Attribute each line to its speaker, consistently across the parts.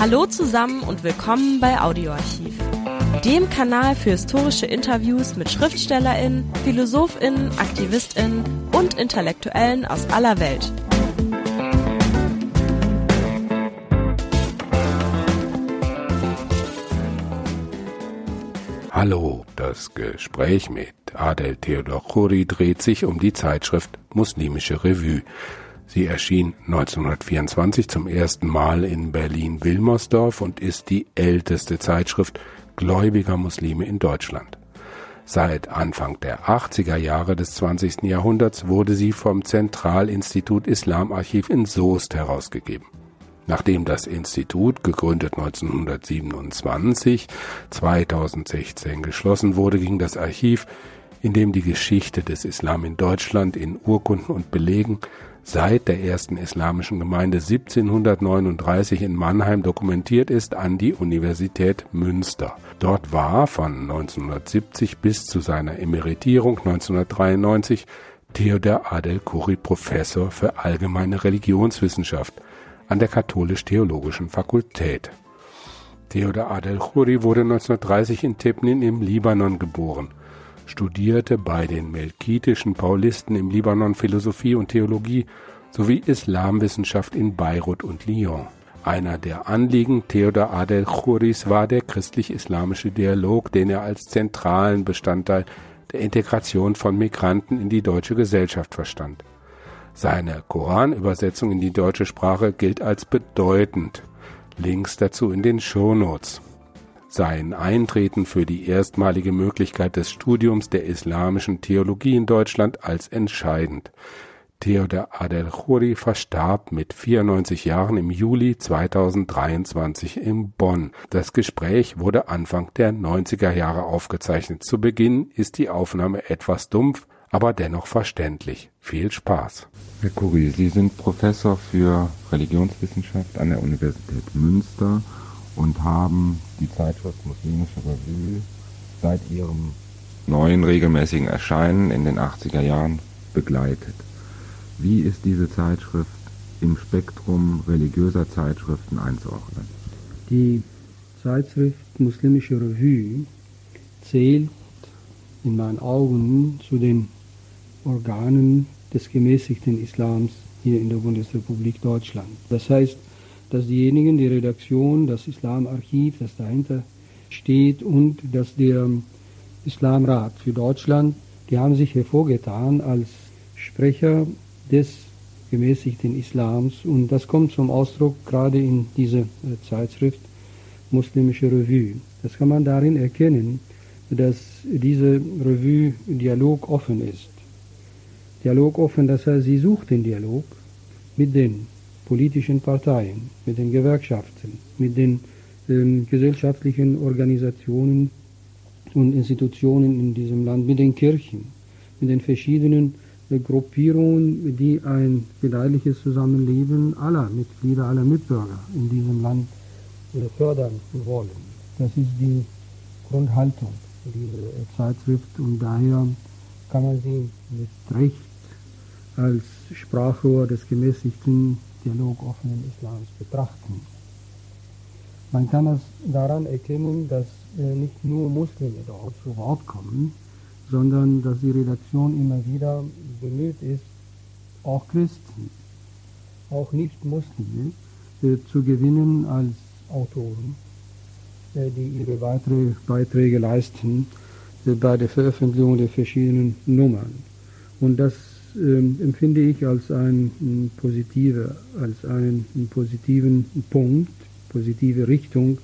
Speaker 1: Hallo zusammen und willkommen bei Audioarchiv, dem Kanal für historische Interviews mit Schriftstellerinnen, Philosophinnen, Aktivistinnen und Intellektuellen aus aller Welt.
Speaker 2: Hallo, das Gespräch mit Adel Theodor Khoury dreht sich um die Zeitschrift Muslimische Revue. Sie erschien 1924 zum ersten Mal in Berlin-Wilmersdorf und ist die älteste Zeitschrift gläubiger Muslime in Deutschland. Seit Anfang der 80er Jahre des 20. Jahrhunderts wurde sie vom Zentralinstitut Islamarchiv in Soest herausgegeben. Nachdem das Institut, gegründet 1927, 2016 geschlossen wurde, ging das Archiv, in dem die Geschichte des Islam in Deutschland in Urkunden und Belegen seit der ersten islamischen Gemeinde 1739 in Mannheim dokumentiert ist, an die Universität Münster. Dort war von 1970 bis zu seiner Emeritierung 1993 Theodor Adel Kuri Professor für allgemeine Religionswissenschaft an der Katholisch-Theologischen Fakultät. Theodor Adel Khoury wurde 1930 in Tebnin im Libanon geboren studierte bei den melkitischen Paulisten im Libanon Philosophie und Theologie sowie Islamwissenschaft in Beirut und Lyon. Einer der Anliegen Theodor Adel Churis war der christlich-islamische Dialog, den er als zentralen Bestandteil der Integration von Migranten in die deutsche Gesellschaft verstand. Seine Koranübersetzung in die deutsche Sprache gilt als bedeutend. Links dazu in den Shownotes sein Eintreten für die erstmalige Möglichkeit des Studiums der islamischen Theologie in Deutschland als entscheidend. Theodor Adel Khoury verstarb mit 94 Jahren im Juli 2023 in Bonn. Das Gespräch wurde Anfang der 90er Jahre aufgezeichnet. Zu Beginn ist die Aufnahme etwas dumpf, aber dennoch verständlich. Viel Spaß.
Speaker 3: Herr Khoury, Sie sind Professor für Religionswissenschaft an der Universität Münster und haben die Zeitschrift Muslimische Revue seit ihrem neuen regelmäßigen Erscheinen in den 80er Jahren begleitet. Wie ist diese Zeitschrift im Spektrum religiöser Zeitschriften einzuordnen?
Speaker 4: Die Zeitschrift Muslimische Revue zählt in meinen Augen zu den Organen des gemäßigten Islams hier in der Bundesrepublik Deutschland. Das heißt, dass diejenigen, die Redaktion, das Islamarchiv, das dahinter steht und dass der Islamrat für Deutschland, die haben sich hervorgetan als Sprecher des gemäßigten Islams und das kommt zum Ausdruck gerade in dieser äh, Zeitschrift Muslimische Revue. Das kann man darin erkennen, dass diese Revue dialogoffen ist. Dialogoffen, das heißt, sie sucht den Dialog mit den politischen Parteien, mit den Gewerkschaften, mit den ähm, gesellschaftlichen Organisationen und Institutionen in diesem Land, mit den Kirchen, mit den verschiedenen äh, Gruppierungen, die ein gedeihliches Zusammenleben aller Mitglieder, aller Mitbürger in diesem Land äh, fördern wollen. Das ist die Grundhaltung dieser Zeitschrift und daher kann man sie mit Recht als Sprachrohr des gemäßigten dialogoffenen Islams betrachten. Man kann es daran erkennen, dass äh, nicht nur Muslime dort zu Wort kommen, sondern dass die Redaktion immer wieder bemüht ist, auch Christen, auch Nicht-Muslime äh, zu gewinnen als Autoren, äh, die ihre weitere Beiträge leisten bei der Veröffentlichung der verschiedenen Nummern. Und das ähm, empfinde ich als ein positive, als einen positiven Punkt, positive Richtung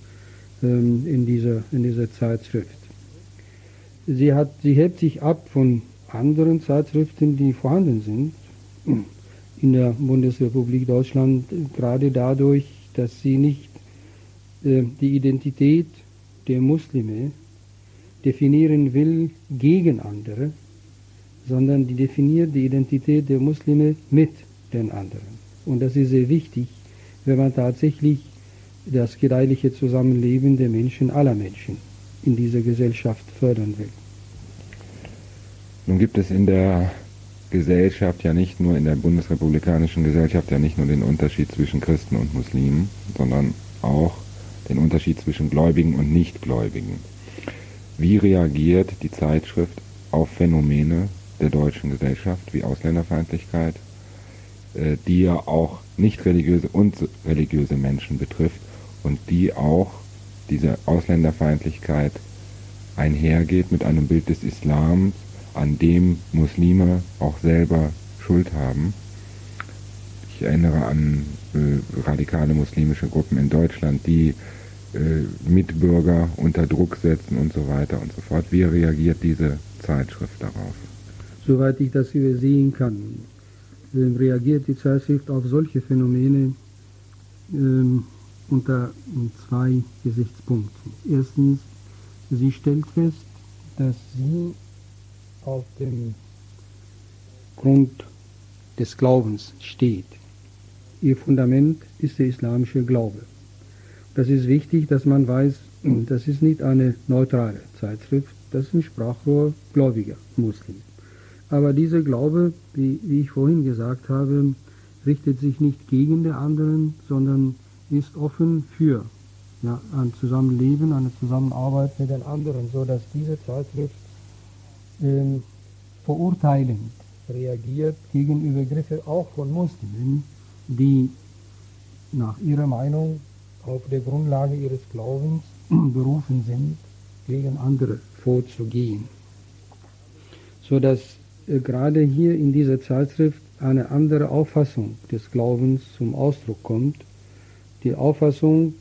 Speaker 4: ähm, in dieser, in dieser Zeitschrift. Sie, hat, sie hebt sich ab von anderen Zeitschriften, die vorhanden sind in der Bundesrepublik Deutschland, gerade dadurch, dass sie nicht äh, die Identität der Muslime definieren will gegen andere, sondern die definiert die Identität der Muslime mit den anderen. Und das ist sehr wichtig, wenn man tatsächlich das gedeihliche Zusammenleben der Menschen, aller Menschen in dieser Gesellschaft fördern will.
Speaker 3: Nun gibt es in der Gesellschaft ja nicht nur in der bundesrepublikanischen Gesellschaft ja nicht nur den Unterschied zwischen Christen und Muslimen, sondern auch den Unterschied zwischen Gläubigen und Nichtgläubigen. Wie reagiert die Zeitschrift auf Phänomene der deutschen Gesellschaft wie Ausländerfeindlichkeit, äh, die ja auch nicht religiöse und religiöse Menschen betrifft und die auch diese Ausländerfeindlichkeit einhergeht mit einem Bild des Islams, an dem Muslime auch selber Schuld haben. Ich erinnere an äh, radikale muslimische Gruppen in Deutschland, die äh, Mitbürger unter Druck setzen und so weiter und so fort. Wie reagiert diese Zeitschrift darauf?
Speaker 4: Soweit ich das übersehen kann, äh, reagiert die Zeitschrift auf solche Phänomene äh, unter zwei Gesichtspunkten. Erstens, sie stellt fest, dass sie auf dem Grund des Glaubens steht. Ihr Fundament ist der islamische Glaube. Das ist wichtig, dass man weiß, das ist nicht eine neutrale Zeitschrift, das ist ein Sprachrohr gläubiger Muslime. Aber dieser Glaube, wie, wie ich vorhin gesagt habe, richtet sich nicht gegen den anderen, sondern ist offen für ja, ein Zusammenleben, eine Zusammenarbeit mit den anderen, so dass diese Zeitschrift ähm, verurteilend reagiert gegen Übergriffe auch von Muslimen, die nach ihrer Meinung auf der Grundlage ihres Glaubens berufen sind, gegen andere vorzugehen. So dass äh, gerade hier in dieser Zeitschrift eine andere Auffassung des Glaubens zum Ausdruck kommt. Die Auffassung,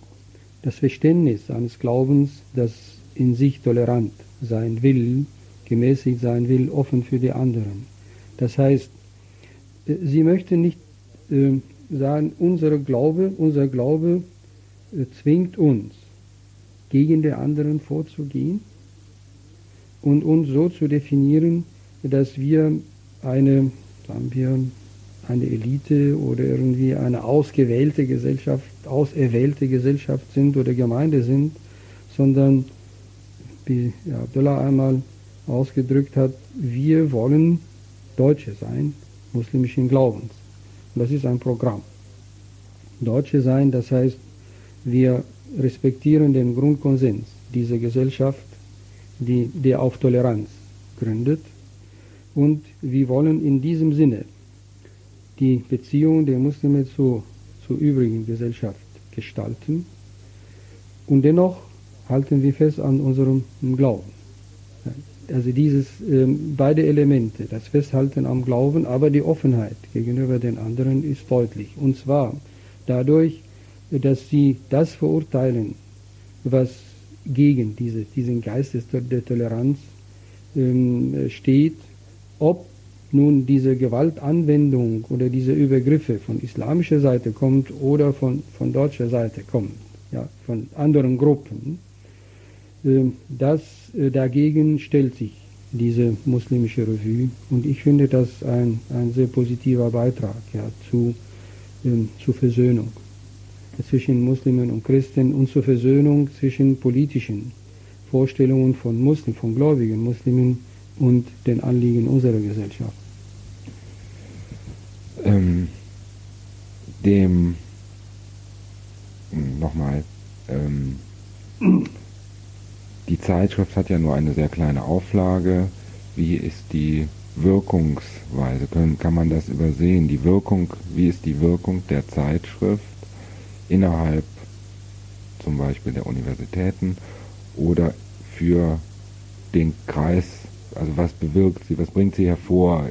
Speaker 4: das Verständnis eines Glaubens, das in sich tolerant sein will, gemäßigt sein will, offen für die anderen. Das heißt, äh, sie möchte nicht äh, sagen, unser Glaube, unser Glaube äh, zwingt uns, gegen den anderen vorzugehen und uns so zu definieren, dass wir eine, sagen wir, eine Elite oder irgendwie eine ausgewählte Gesellschaft, auserwählte Gesellschaft sind oder Gemeinde sind, sondern, wie Abdullah einmal ausgedrückt hat, wir wollen Deutsche sein, muslimischen Glaubens. Und das ist ein Programm. Deutsche sein, das heißt, wir respektieren den Grundkonsens dieser Gesellschaft, die, der auf Toleranz gründet. Und wir wollen in diesem Sinne die Beziehung der Muslime zur, zur übrigen Gesellschaft gestalten. Und dennoch halten wir fest an unserem Glauben. Also dieses ähm, beide Elemente, das Festhalten am Glauben, aber die Offenheit gegenüber den anderen ist deutlich. Und zwar dadurch, dass sie das verurteilen, was gegen diese, diesen Geist der Toleranz ähm, steht, ob nun diese Gewaltanwendung oder diese Übergriffe von islamischer Seite kommt oder von, von deutscher Seite kommt, ja, von anderen Gruppen, äh, das äh, dagegen stellt sich diese muslimische Revue. Und ich finde das ein, ein sehr positiver Beitrag ja, zu, ähm, zur Versöhnung zwischen Muslimen und Christen und zur Versöhnung zwischen politischen Vorstellungen von Muslimen, von gläubigen Muslimen und den Anliegen unserer Gesellschaft.
Speaker 3: Ähm, dem nochmal, ähm, die Zeitschrift hat ja nur eine sehr kleine Auflage. Wie ist die Wirkungsweise? Können, kann man das übersehen? Die Wirkung, wie ist die Wirkung der Zeitschrift innerhalb zum Beispiel der Universitäten oder für den Kreis, also was bewirkt sie, was bringt sie hervor,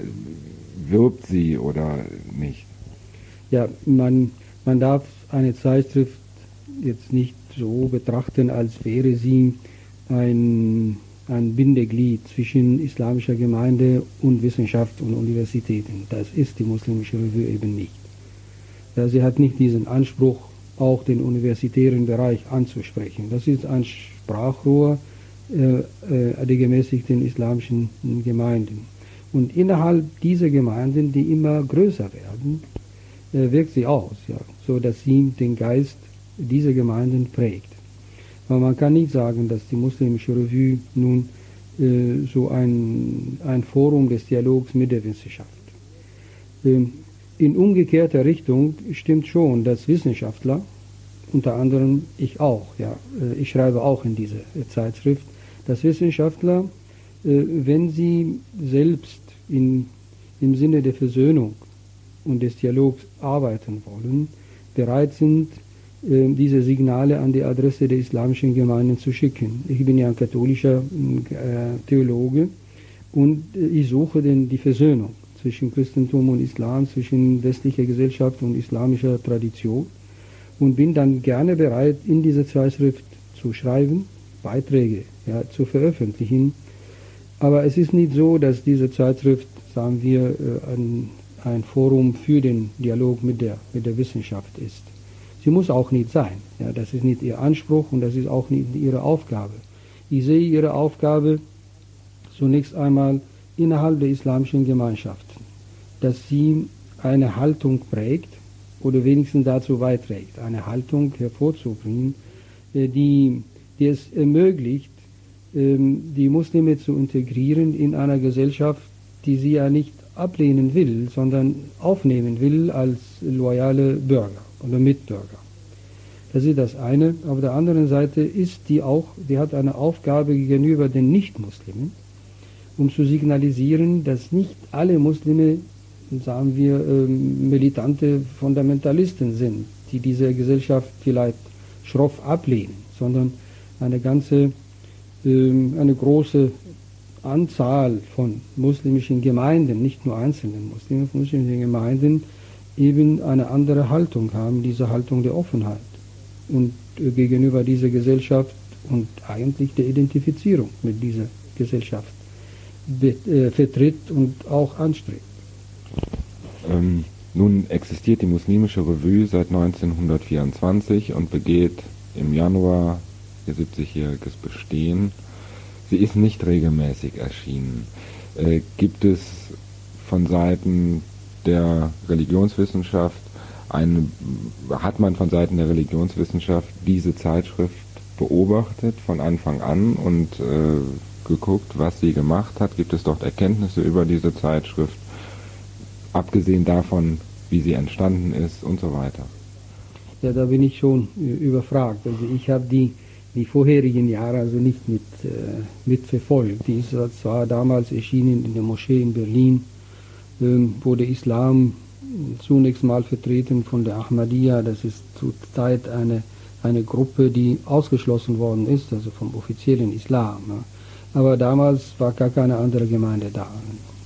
Speaker 3: wirbt sie oder nicht?
Speaker 4: Ja, man, man darf eine Zeitschrift jetzt nicht so betrachten, als wäre sie ein, ein Bindeglied zwischen islamischer Gemeinde und Wissenschaft und Universitäten. Das ist die muslimische Revue eben nicht. Ja, sie hat nicht diesen Anspruch, auch den universitären Bereich anzusprechen. Das ist ein Sprachrohr äh, äh, der gemäßigten islamischen Gemeinden. Und innerhalb dieser Gemeinden, die immer größer werden, äh, wirkt sie aus, ja, so dass sie den Geist dieser Gemeinden prägt. Aber man kann nicht sagen, dass die muslimische Revue nun äh, so ein, ein Forum des Dialogs mit der Wissenschaft. Ähm, in umgekehrter Richtung stimmt schon, dass Wissenschaftler unter anderem ich auch. Ja, ich schreibe auch in diese Zeitschrift, dass Wissenschaftler, äh, wenn sie selbst in, im Sinne der Versöhnung und des Dialogs arbeiten wollen, bereit sind, äh, diese Signale an die Adresse der islamischen Gemeinden zu schicken. Ich bin ja ein katholischer Theologe und ich suche denn die Versöhnung zwischen Christentum und Islam, zwischen westlicher Gesellschaft und islamischer Tradition und bin dann gerne bereit, in diese Zeitschrift zu schreiben, Beiträge ja, zu veröffentlichen. Aber es ist nicht so, dass diese Zeitschrift, sagen wir, äh, ein, ein Forum für den Dialog mit der, mit der Wissenschaft ist. Sie muss auch nicht sein. Ja, das ist nicht ihr Anspruch und das ist auch nicht ihre Aufgabe. Ich sehe ihre Aufgabe zunächst einmal innerhalb der islamischen Gemeinschaften, dass sie eine Haltung prägt, oder wenigstens dazu beiträgt, eine Haltung hervorzubringen, äh, die, die es ermöglicht, ähm, die Muslime zu integrieren in einer Gesellschaft, die sie ja nicht ablehnen will, sondern aufnehmen will als loyale Bürger oder Mitbürger. Das ist das eine. Auf der anderen Seite ist die auch, die hat eine Aufgabe gegenüber den Nichtmuslimen, um zu signalisieren, dass nicht alle Muslime sagen wir, ähm, militante Fundamentalisten sind, die diese Gesellschaft vielleicht schroff ablehnen, sondern eine ganze, ähm, eine große Anzahl von muslimischen Gemeinden, nicht nur einzelnen Muslime, muslimischen Gemeinden, eben eine andere Haltung haben, diese Haltung der Offenheit und äh, gegenüber dieser Gesellschaft und eigentlich der Identifizierung mit dieser Gesellschaft äh, vertritt und auch anstrebt.
Speaker 3: Ähm, nun existiert die muslimische Revue seit 1924 und begeht im Januar ihr 70-jähriges Bestehen. Sie ist nicht regelmäßig erschienen. Äh, gibt es von Seiten der Religionswissenschaft eine, hat man von Seiten der Religionswissenschaft diese Zeitschrift beobachtet von Anfang an und äh, geguckt, was sie gemacht hat? Gibt es dort Erkenntnisse über diese Zeitschrift? abgesehen davon, wie sie entstanden ist und so weiter.
Speaker 4: Ja, da bin ich schon überfragt. Also ich habe die, die vorherigen Jahre also nicht mit, äh, mitverfolgt. Die ist zwar damals erschienen in der Moschee in Berlin, ähm, wo der Islam zunächst mal vertreten von der Ahmadiyya, das ist zurzeit eine, eine Gruppe, die ausgeschlossen worden ist, also vom offiziellen Islam. Ja. Aber damals war gar keine andere Gemeinde da.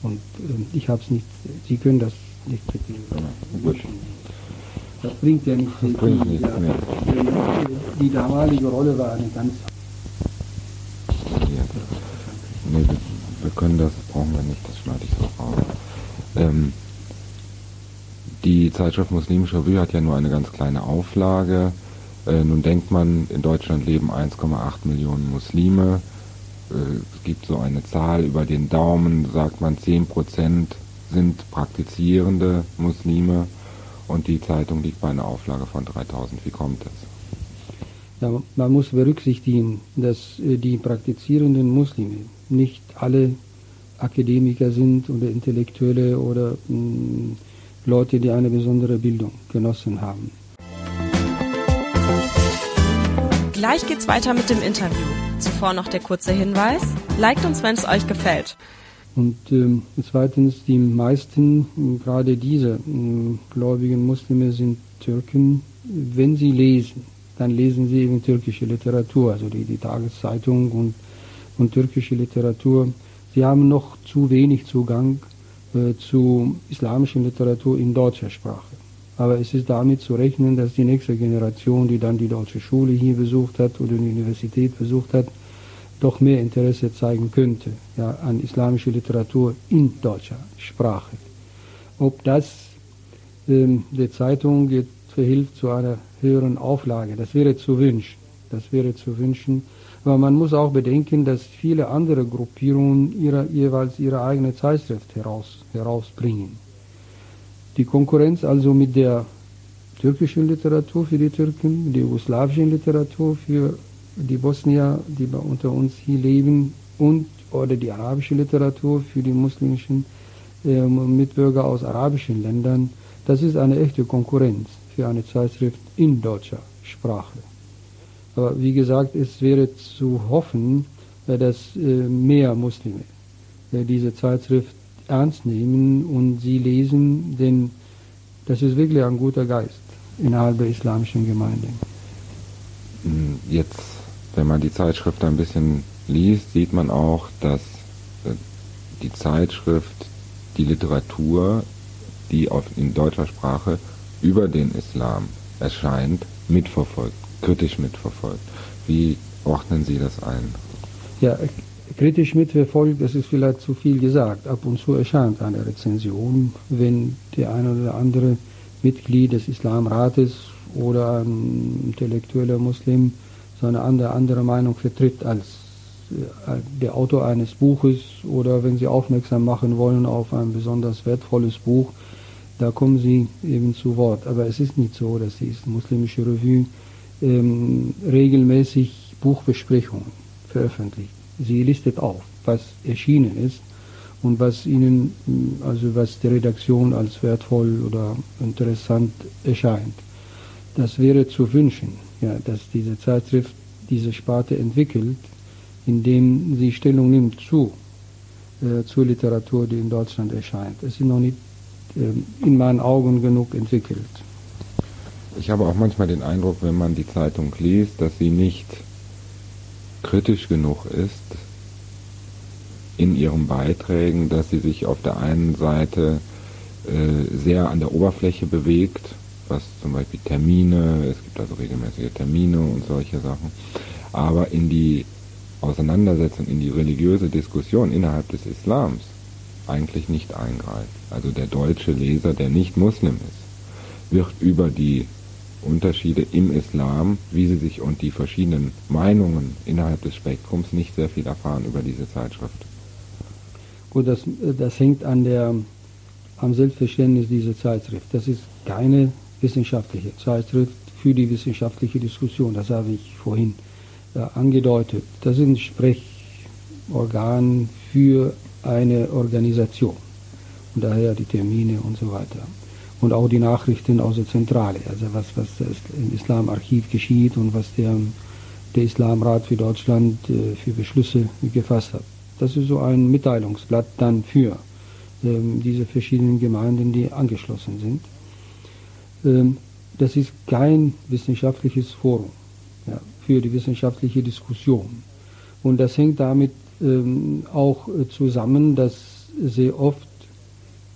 Speaker 4: Und äh, ich habe es nicht, Sie können das nicht. Ja, das bringt ja nicht. Das bringt nichts ja, die, damalige Rolle war eine ganz.
Speaker 3: Nee, wir, wir, können das, brauchen wir nicht, das schneide ich so raus. Ähm, die Zeitschrift Muslimische Revue hat ja nur eine ganz kleine Auflage. Äh, nun denkt man, in Deutschland leben 1,8 Millionen Muslime. Äh, es gibt so eine Zahl über den Daumen, sagt man 10% sind praktizierende Muslime und die Zeitung liegt bei einer Auflage von 3000. Wie kommt das?
Speaker 4: Man muss berücksichtigen, dass äh, die praktizierenden Muslime nicht alle Akademiker sind oder Intellektuelle oder mh, mm, Leute, die eine besondere Bildung genossen haben.
Speaker 1: Gleich geht's weiter mit dem Interview. Zuvor noch der kurze Hinweis. Liked uns, wenn es euch gefällt.
Speaker 4: Und ähm, zweitens, die meisten, gerade diese äh, gläubigen Muslime sind Türken. Wenn sie lesen, dann lesen sie eben türkische Literatur, also die, die Tageszeitung und, und türkische Literatur. Sie haben noch zu wenig Zugang äh, zu islamischen Literatur in deutscher Sprache. Aber es ist damit zu rechnen, dass die nächste Generation, die dann die deutsche Schule hier besucht hat oder die Universität besucht hat, doch mehr Interesse zeigen könnte ja, an islamischer Literatur in deutscher Sprache. Ob das ähm, der Zeitung jetzt verhilft zu einer höheren Auflage, das wäre zu wünschen. Das wäre zu wünschen. Aber man muss auch bedenken, dass viele andere Gruppierungen ihre, jeweils ihre eigene Zeitschrift heraus, herausbringen. Die Konkurrenz also mit der türkischen Literatur für die Türken, der jugoslawischen Literatur für die Bosnier, die bei unter uns hier leben, und oder die arabische Literatur für die muslimischen äh, Mitbürger aus arabischen Ländern, das ist eine echte Konkurrenz für eine Zeitschrift in deutscher Sprache. Aber wie gesagt, es wäre zu hoffen, dass äh, mehr Muslime äh, diese Zeitschrift ernst nehmen und sie lesen, denn das ist wirklich ein guter Geist innerhalb der islamischen Gemeinde.
Speaker 3: Hm, jetzt, wenn man die Zeitschrift ein bisschen liest, sieht man auch, dass äh, die Zeitschrift die Literatur, die in deutscher Sprache über den Islam erscheint, mitverfolgt, kritisch mitverfolgt. Wie ordnen Sie das ein?
Speaker 4: Ja, kritisch mitverfolgt, das ist vielleicht zu viel gesagt. Ab und zu erscheint eine Rezension, wenn der eine oder andere Mitglied des Islamrates oder ein intellektueller Muslim seine andere, andere Meinung vertritt als äh, der Autor eines Buches oder wenn Sie aufmerksam machen wollen auf ein besonders wertvolles Buch, da kommen Sie eben zu Wort. Aber es ist nicht so, dass die muslimische Revue ähm, regelmäßig Buchbesprechungen veröffentlicht. Sie listet auf, was erschienen ist und was Ihnen, also was die Redaktion als wertvoll oder interessant erscheint. Das wäre zu wünschen, ja, dass diese Zeitschrift diese Sparte entwickelt, indem sie Stellung nimmt zu äh, zur Literatur, die in Deutschland erscheint. Es ist noch nicht in meinen Augen genug entwickelt.
Speaker 3: Ich habe auch manchmal den Eindruck, wenn man die Zeitung liest, dass sie nicht kritisch genug ist in ihren Beiträgen, dass sie sich auf der einen Seite äh, sehr an der Oberfläche bewegt, was zum Beispiel Termine, es gibt also regelmäßige Termine und solche Sachen, aber in die Auseinandersetzung, in die religiöse Diskussion innerhalb des Islams eigentlich nicht eingreift. Also der deutsche Leser, der nicht Muslim ist, wird über die Unterschiede im Islam, wie sie sich und die verschiedenen Meinungen innerhalb des Spektrums nicht sehr viel erfahren über diese Zeitschrift.
Speaker 4: Gut, das, das hängt an der, am Selbstverständnis dieser Zeitschrift. Das ist keine wissenschaftliche Zeitschrift für die wissenschaftliche Diskussion. Das habe ich vorhin äh, angedeutet. Das ist ein Sprechorgan für eine Organisation. Und daher die Termine und so weiter und auch die Nachrichten aus der Zentrale, also was, was im Islamarchiv geschieht und was der, der Islamrat für Deutschland äh, für Beschlüsse gefasst hat. Das ist so ein Mitteilungsblatt dann für ähm, diese verschiedenen Gemeinden, die angeschlossen sind. Ähm, das ist kein wissenschaftliches Forum ja, für die wissenschaftliche Diskussion. Und das hängt damit auch äh, zusammen, dass sehr oft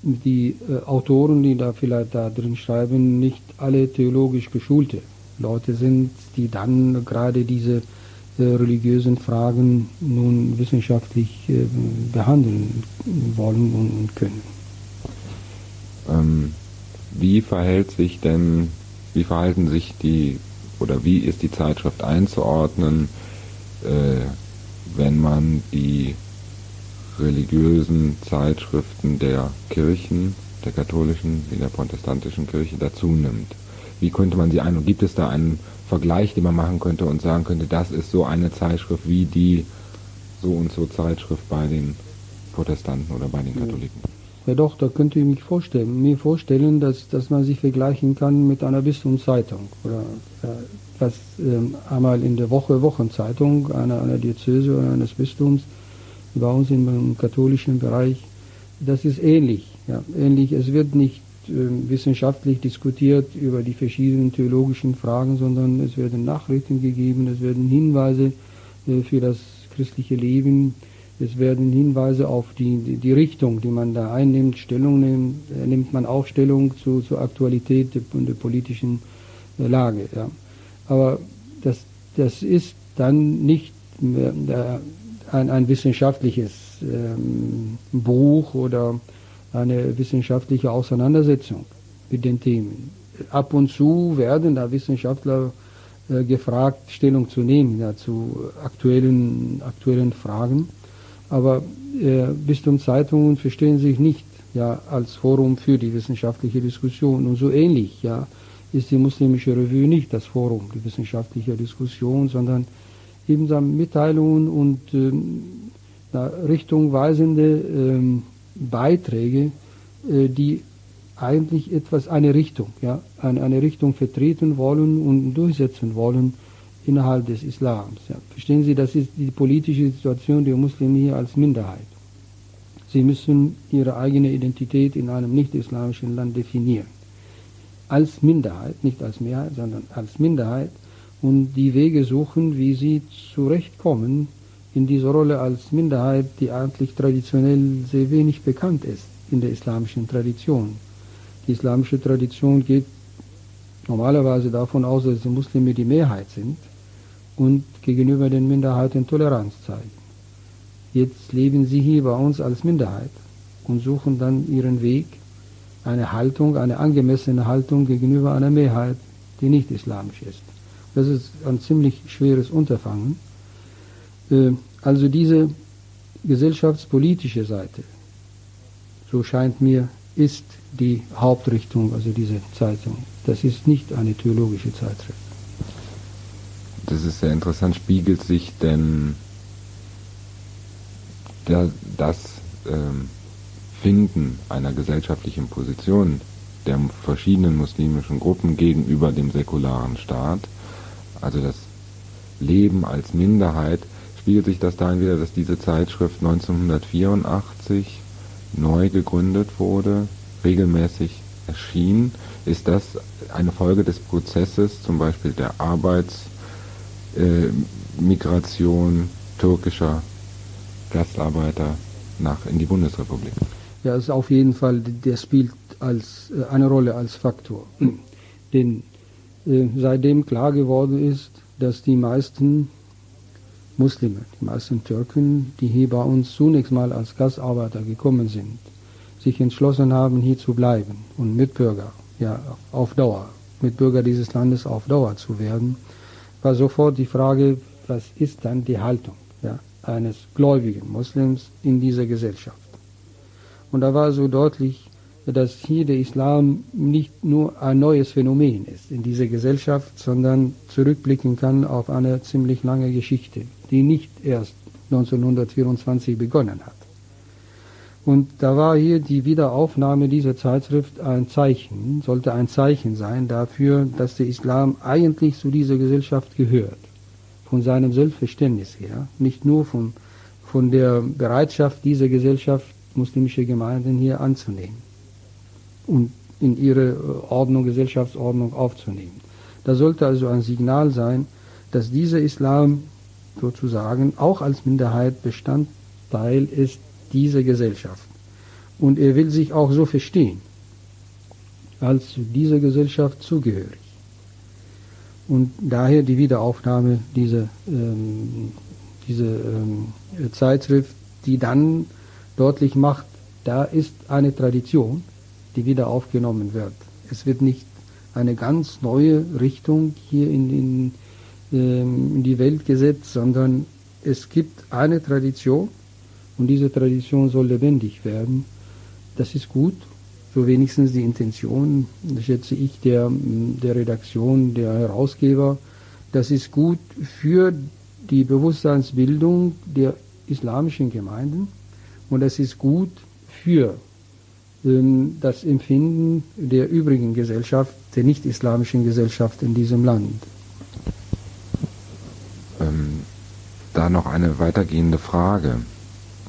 Speaker 4: die äh, Autoren, die da vielleicht da drin schreiben, nicht alle theologisch geschulte Leute sind, die dann gerade diese äh, religiösen Fragen nun wissenschaftlich behandeln wollen und können.
Speaker 3: Ähm, wie verhält sich denn, wie verhalten sich die oder wie ist die Zeitschrift einzuordnen, äh, wenn man die religiösen Zeitschriften der Kirchen, der katholischen wie der protestantischen Kirche dazu nimmt. Wie könnte man sie ein und gibt es da einen Vergleich, den man machen könnte und sagen könnte, das ist so eine Zeitschrift wie die so und so Zeitschrift bei den Protestanten oder bei den Katholiken?
Speaker 4: Ja doch, da könnte ich mich vorstellen, mir vorstellen, dass, dass man sich vergleichen kann mit einer Bistumszeitung oder äh, was ähm, einmal in der Woche Wochenzeitung einer, einer Diözese oder eines Bistums bei uns im katholischen Bereich, das ist ähnlich. Ja, ähnlich. Es wird nicht äh, wissenschaftlich diskutiert über die verschiedenen theologischen Fragen, sondern es werden Nachrichten gegeben, es werden Hinweise äh, für das christliche Leben, es werden Hinweise auf die, die, die, Richtung, die man da einnimmt, Stellung nimmt, äh, nimmt man auch Stellung zu, zur Aktualität der, der politischen äh, Lage. Ja. Aber das, das ist dann nicht ein, ein wissenschaftliches ähm, Buch oder eine wissenschaftliche Auseinandersetzung mit den Themen. Ab und zu werden da Wissenschaftler äh, gefragt, Stellung zu nehmen ja, zu aktuellen, aktuellen Fragen. Aber äh, Bistumszeitungen verstehen sich nicht ja, als Forum für die wissenschaftliche Diskussion. Und so ähnlich ja, ist die muslimische Revue nicht das Forum die wissenschaftliche Diskussion, sondern eben Mitteilungen und ähm, richtungweisende ähm, Beiträge, äh, die eigentlich etwas, eine Richtung, ja, eine, eine Richtung vertreten wollen und durchsetzen wollen innerhalb des Islams. Ja. Verstehen Sie, das ist die politische Situation der Muslime hier als Minderheit. Sie müssen ihre eigene Identität in einem nicht-islamischen Land definieren. Als Minderheit, nicht als Mehrheit, sondern als Minderheit und die Wege suchen, wie sie zurechtkommen in diese Rolle als Minderheit, die eigentlich traditionell sehr wenig bekannt ist in der islamischen Tradition. Die islamische Tradition geht normalerweise davon aus, dass die Muslime die Mehrheit sind und gegenüber den Minderheiten Toleranz zeigen. Jetzt leben sie hier bei uns als Minderheit und suchen dann ihren Weg, eine Haltung, eine angemessene Haltung gegenüber einer Mehrheit, die nicht islamisch ist. Das ist ein ziemlich schweres Unterfangen. Äh, also diese gesellschaftspolitische Seite, so scheint mir, ist die Hauptrichtung, also diese Zeitung. Das ist nicht eine theologische Zeitschrift.
Speaker 3: Das ist sehr interessant. Spiegelt sich denn das ähm, Finden einer gesellschaftlichen Position der verschiedenen muslimischen Gruppen gegenüber dem säkularen Staat, also das Leben als Minderheit, spiegelt sich das darin wieder, dass diese Zeitschrift 1984 neu gegründet wurde, regelmäßig erschien. Ist das eine Folge des Prozesses, zum Beispiel der Arbeitsmigration äh, türkischer Gastarbeiter nach in die Bundesrepublik?
Speaker 4: Ja, ist auf jeden Fall, der spielt als, äh, eine Rolle als Faktor. Denn äh, seitdem klar geworden ist, dass die meisten Muslime, die meisten Türken, die hier bei uns zunächst mal als Gastarbeiter gekommen sind, sich entschlossen haben, hier zu bleiben und Mitbürger, ja, auf Dauer, Mitbürger dieses Landes auf Dauer zu werden, war sofort die Frage, was ist dann die Haltung ja, eines gläubigen Muslims in dieser Gesellschaft? Und da war so deutlich, dass hier der Islam nicht nur ein neues Phänomen ist in dieser Gesellschaft, sondern zurückblicken kann auf eine ziemlich lange Geschichte, die nicht erst 1924 begonnen hat. Und da war hier die Wiederaufnahme dieser Zeitschrift ein Zeichen, sollte ein Zeichen sein dafür, dass der Islam eigentlich zu dieser Gesellschaft gehört. Von seinem Selbstverständnis her, nicht nur von, von der Bereitschaft dieser Gesellschaft muslimische Gemeinden hier anzunehmen und in ihre äh, Ordnung, Gesellschaftsordnung aufzunehmen. Das sollte also ein Signal sein, dass dieser Islam sozusagen auch als Minderheit Bestandteil ist dieser Gesellschaft. Und er will sich auch so verstehen, als zu dieser Gesellschaft zugehörig. Und daher die Wiederaufnahme dieser, ähm, dieser ähm, Zeitschrift, die dann deutlich macht, da ist eine Tradition, die wieder aufgenommen wird. Es wird nicht eine ganz neue Richtung hier in, in, ähm, in die Welt gesetzt, sondern es gibt eine Tradition und diese Tradition soll lebendig werden. Das ist gut, so wenigstens die Intention, schätze ich, der, der Redaktion, der Herausgeber. Das ist gut für die Bewusstseinsbildung der islamischen Gemeinden und es ist gut für ähm, das Empfinden der übrigen Gesellschaft, der nicht-islamischen Gesellschaft in diesem Land.
Speaker 3: Ähm, da noch eine weitergehende Frage.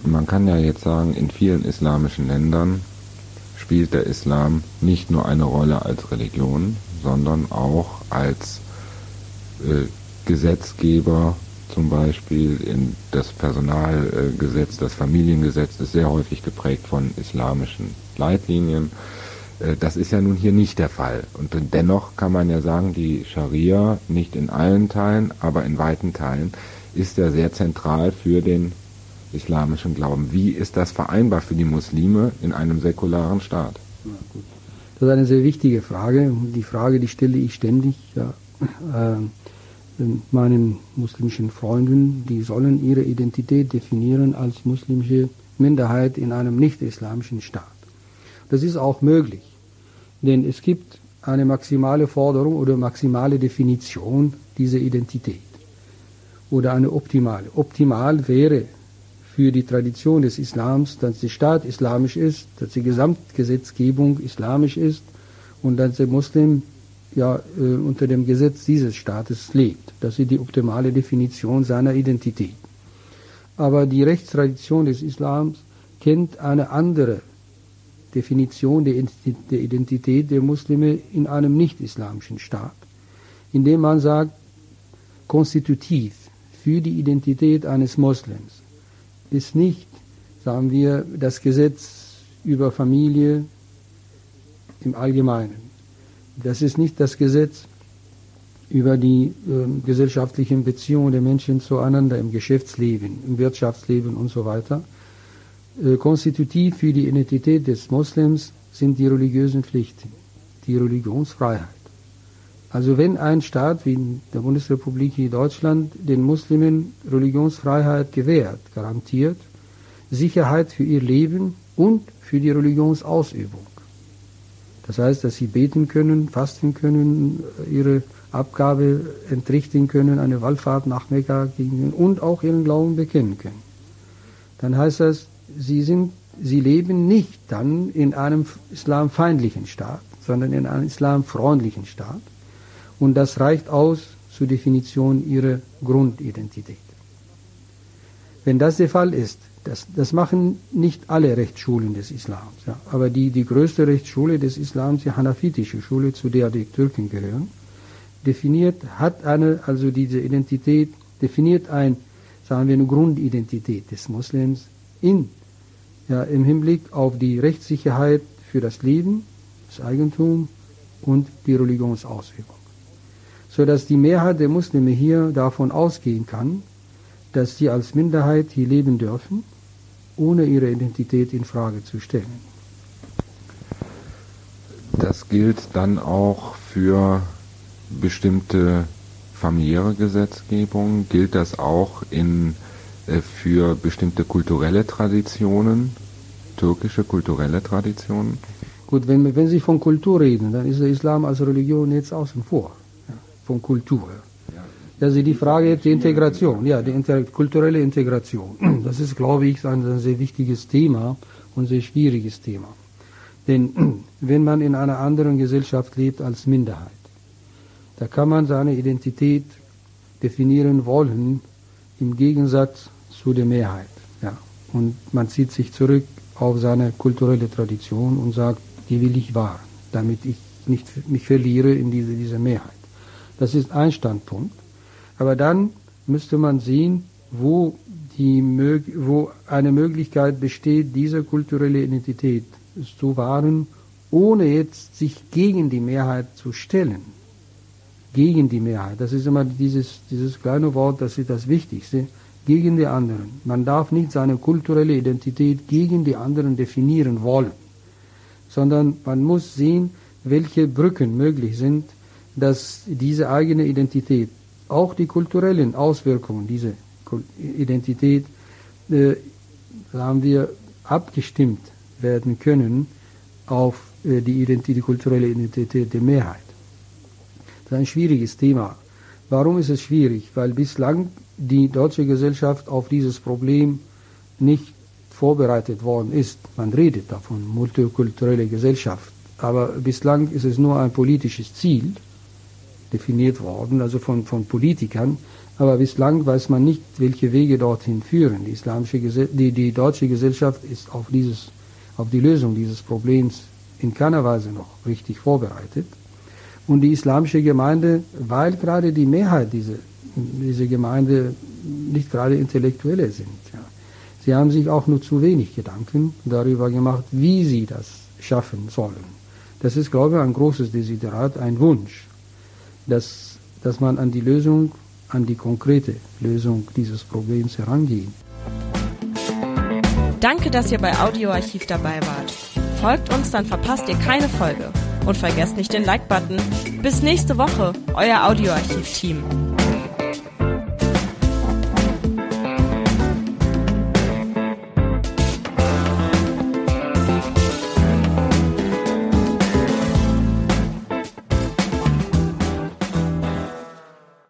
Speaker 3: Man kann ja jetzt sagen, in vielen islamischen Ländern spielt der Islam nicht nur eine Rolle als Religion, sondern auch als äh, Gesetzgeber zum Beispiel in das Personalgesetz, das Familiengesetz ist sehr häufig geprägt von islamischen Leitlinien. Äh, das ist ja nun hier nicht der Fall. Und dennoch kann man ja sagen, die Scharia nicht in allen Teilen, aber in weiten Teilen ist ja sehr zentral für den islamischen Glauben. Wie ist das vereinbar für die Muslime in einem säkularen Staat?
Speaker 4: Das ist eine sehr wichtige Frage. Die Frage, die stelle ich ständig. Ja. Äh, meinen muslimischen Freunden, die sollen ihre Identität definieren als muslimische Minderheit in einem nicht-islamischen Staat. Das ist auch möglich, denn es gibt eine maximale Forderung oder maximale Definition dieser Identität oder eine optimale. Optimal wäre für die Tradition des Islams, dass der Staat islamisch ist, dass die Gesamtgesetzgebung islamisch ist und dass der Muslim ja äh, unter dem Gesetz dieses Staates lebt. Das ist die optimale Definition seiner Identität. Aber die Rechtstradition des Islams kennt eine andere Definition der Identität der Muslime in einem nicht-islamischen Staat, indem man sagt, konstitutiv für die Identität eines Moslems ist nicht, sagen wir, das Gesetz über Familie im Allgemeinen. Das ist nicht das Gesetz über die äh, gesellschaftlichen Beziehungen der Menschen zueinander im Geschäftsleben, im Wirtschaftsleben und so weiter. Äh, konstitutiv für die Identität des Moslems sind die religiösen Pflichten, die Religionsfreiheit. Also wenn ein Staat wie der Bundesrepublik Deutschland den Muslimen Religionsfreiheit gewährt, garantiert, Sicherheit für ihr Leben und für die Religionsausübung. Das heißt, dass sie beten können, fasten können, ihre Abgabe entrichten können, eine Wallfahrt nach Mekka gehen und auch ihren Glauben bekennen können. Dann heißt das, sie sind, sie leben nicht dann in einem islamfeindlichen Staat, sondern in einem islamfreundlichen Staat. Und das reicht aus zur Definition ihrer Grundidentität. Wenn das der Fall ist, das, das machen nicht alle Rechtsschulen des Islams, ja, aber die, die größte Rechtsschule des Islams, die Hanafitische Schule, zu der die Türken gehören, definiert, hat eine, also diese Identität, definiert ein, sagen wir, eine Grundidentität des Muslims in, ja, im Hinblick auf die Rechtssicherheit für das Leben, das Eigentum und die Religionsausübung. Sodass die Mehrheit der Muslime hier davon ausgehen kann, dass sie als Minderheit hier leben dürfen, ohne ihre Identität in Frage zu stellen.
Speaker 3: Das gilt dann auch für bestimmte familiäre Gesetzgebung? Gilt das auch in, äh, für bestimmte kulturelle Traditionen, türkische kulturelle Traditionen?
Speaker 4: Gut, wenn, wenn Sie von Kultur reden, dann ist der Islam als Religion jetzt außen vor, ja, von Kultur. Also die Frage jetzt die Integration, ja, die inter kulturelle Integration. Das ist, glaube ich, ein sehr wichtiges Thema und sehr schwieriges Thema. Denn wenn man in einer anderen Gesellschaft lebt als Minderheit, da kann man seine Identität definieren wollen im Gegensatz zu der Mehrheit. Ja. Und man zieht sich zurück auf seine kulturelle Tradition und sagt, die will ich wahren, damit ich nicht mich verliere in diese, diese Mehrheit. Das ist ein Standpunkt. Aber dann müsste man sehen, wo, die, wo eine Möglichkeit besteht, diese kulturelle Identität zu wahren, ohne jetzt sich gegen die Mehrheit zu stellen gegen die Mehrheit. Das ist immer dieses, dieses kleine Wort, das ist das Wichtigste. Gegen die anderen. Man darf nicht seine kulturelle Identität gegen die anderen definieren wollen, sondern man muss sehen, welche Brücken möglich sind, dass diese eigene Identität, auch die kulturellen Auswirkungen dieser Identität, äh, haben wir abgestimmt werden können auf äh, die, Identität, die kulturelle Identität der Mehrheit. Das ist ein schwieriges Thema. Warum ist es schwierig? Weil bislang die deutsche Gesellschaft auf dieses Problem nicht vorbereitet worden ist. Man redet davon, multikulturelle Gesellschaft. Aber bislang ist es nur ein politisches Ziel definiert worden, also von, von Politikern. Aber bislang weiß man nicht, welche Wege dorthin führen. Die, islamische die, die deutsche Gesellschaft ist auf, dieses, auf die Lösung dieses Problems in keiner Weise noch richtig vorbereitet. Und die islamische Gemeinde, weil gerade die Mehrheit dieser diese Gemeinde nicht gerade Intellektuelle sind. Ja. Sie haben sich auch nur zu wenig Gedanken darüber gemacht, wie sie das schaffen sollen. Das ist, glaube ich, ein großes Desiderat, ein Wunsch, dass, dass man an die Lösung, an die konkrete Lösung dieses Problems herangeht.
Speaker 1: Danke, dass ihr bei Audioarchiv dabei wart. Folgt uns, dann verpasst ihr keine Folge. Und vergesst nicht den Like-Button. Bis nächste Woche, euer Audioarchiv-Team.